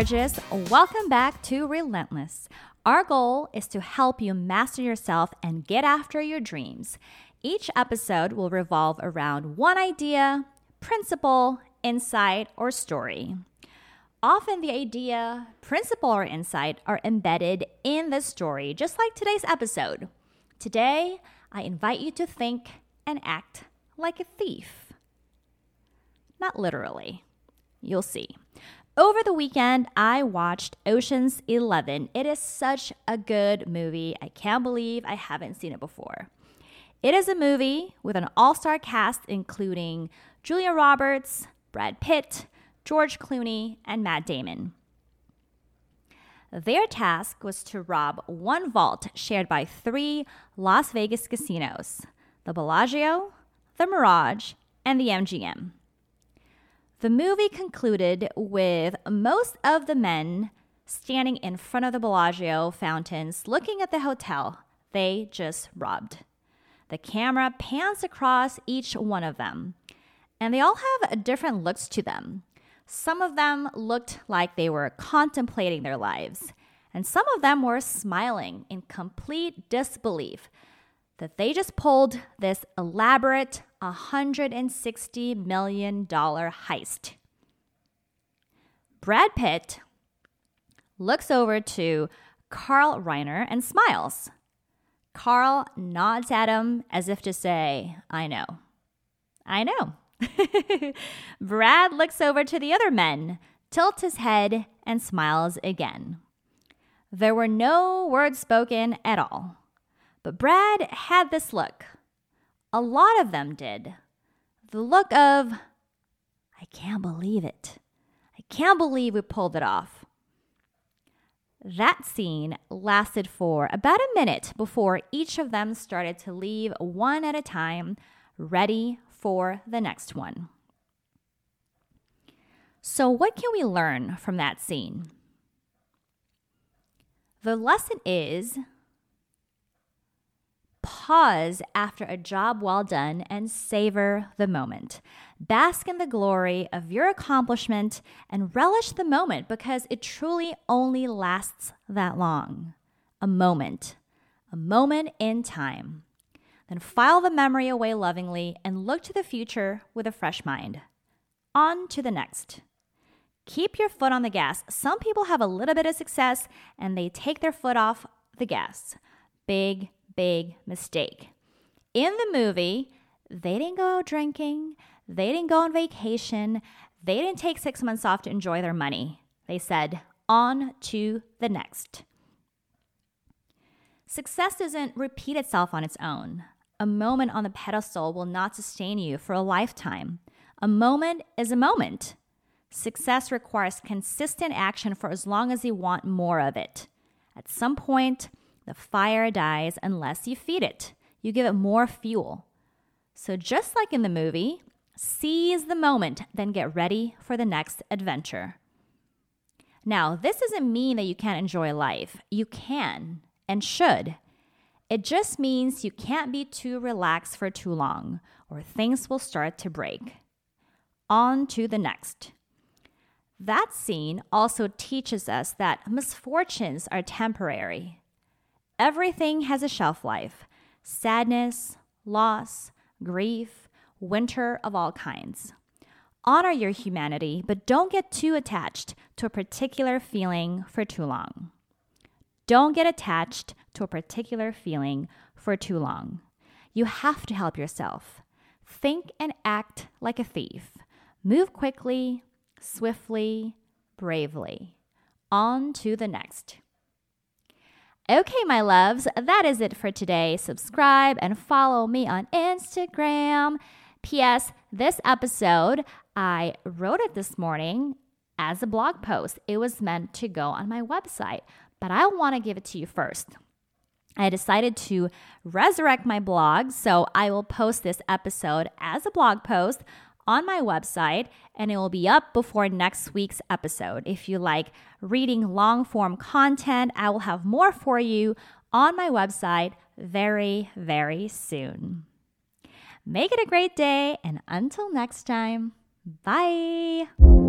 gorgeous. Welcome back to Relentless. Our goal is to help you master yourself and get after your dreams. Each episode will revolve around one idea, principle, insight, or story. Often, the idea, principle, or insight are embedded in the story, just like today's episode. Today, I invite you to think and act like a thief. Not literally. You'll see. Over the weekend, I watched Ocean's 11. It is such a good movie. I can't believe I haven't seen it before. It is a movie with an all star cast including Julia Roberts, Brad Pitt, George Clooney, and Matt Damon. Their task was to rob one vault shared by three Las Vegas casinos the Bellagio, the Mirage, and the MGM. The movie concluded with most of the men standing in front of the Bellagio fountains looking at the hotel they just robbed. The camera pans across each one of them, and they all have different looks to them. Some of them looked like they were contemplating their lives, and some of them were smiling in complete disbelief that they just pulled this elaborate $160 million heist. Brad Pitt looks over to Carl Reiner and smiles. Carl nods at him as if to say, I know. I know. Brad looks over to the other men, tilts his head, and smiles again. There were no words spoken at all. But Brad had this look. A lot of them did. The look of, I can't believe it. I can't believe we pulled it off. That scene lasted for about a minute before each of them started to leave one at a time, ready for the next one. So, what can we learn from that scene? The lesson is pause after a job well done and savor the moment. Bask in the glory of your accomplishment and relish the moment because it truly only lasts that long. A moment, a moment in time. Then file the memory away lovingly and look to the future with a fresh mind. On to the next. Keep your foot on the gas. Some people have a little bit of success and they take their foot off the gas. Big big mistake. In the movie, they didn't go out drinking, they didn't go on vacation, they didn't take six months off to enjoy their money. They said, on to the next. Success doesn't repeat itself on its own. A moment on the pedestal will not sustain you for a lifetime. A moment is a moment. Success requires consistent action for as long as you want more of it. At some point, the fire dies unless you feed it. You give it more fuel. So, just like in the movie, seize the moment, then get ready for the next adventure. Now, this doesn't mean that you can't enjoy life. You can and should. It just means you can't be too relaxed for too long, or things will start to break. On to the next. That scene also teaches us that misfortunes are temporary. Everything has a shelf life sadness, loss, grief, winter of all kinds. Honor your humanity, but don't get too attached to a particular feeling for too long. Don't get attached to a particular feeling for too long. You have to help yourself. Think and act like a thief. Move quickly, swiftly, bravely. On to the next. Okay, my loves, that is it for today. Subscribe and follow me on Instagram. P.S. This episode, I wrote it this morning as a blog post. It was meant to go on my website, but I want to give it to you first. I decided to resurrect my blog, so I will post this episode as a blog post on my website and it will be up before next week's episode. If you like reading long form content, I will have more for you on my website very, very soon. Make it a great day, and until next time, bye.